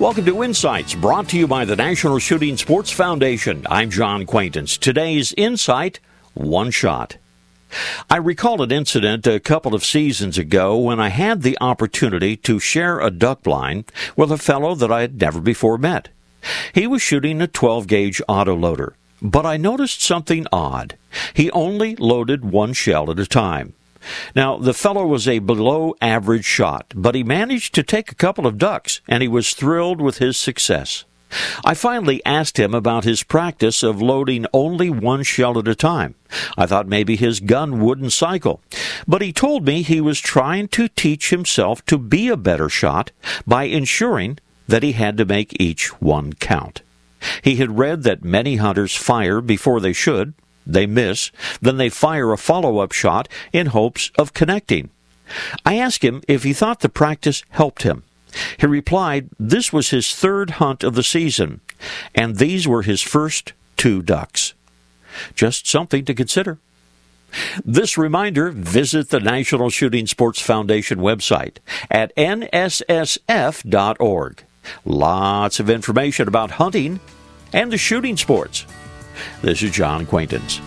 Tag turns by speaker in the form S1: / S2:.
S1: Welcome to Insights, brought to you by the National Shooting Sports Foundation. I'm John Quaintance. Today's Insight One Shot. I recall an incident a couple of seasons ago when I had the opportunity to share a duck blind with a fellow that I had never before met. He was shooting a 12 gauge autoloader, but I noticed something odd. He only loaded one shell at a time. Now, the fellow was a below average shot, but he managed to take a couple of ducks, and he was thrilled with his success. I finally asked him about his practice of loading only one shell at a time. I thought maybe his gun wouldn't cycle. But he told me he was trying to teach himself to be a better shot by ensuring that he had to make each one count. He had read that many hunters fire before they should, they miss, then they fire a follow up shot in hopes of connecting. I asked him if he thought the practice helped him. He replied this was his third hunt of the season, and these were his first two ducks. Just something to consider. This reminder visit the National Shooting Sports Foundation website at nssf.org. Lots of information about hunting and the shooting sports. This is John Quaintance.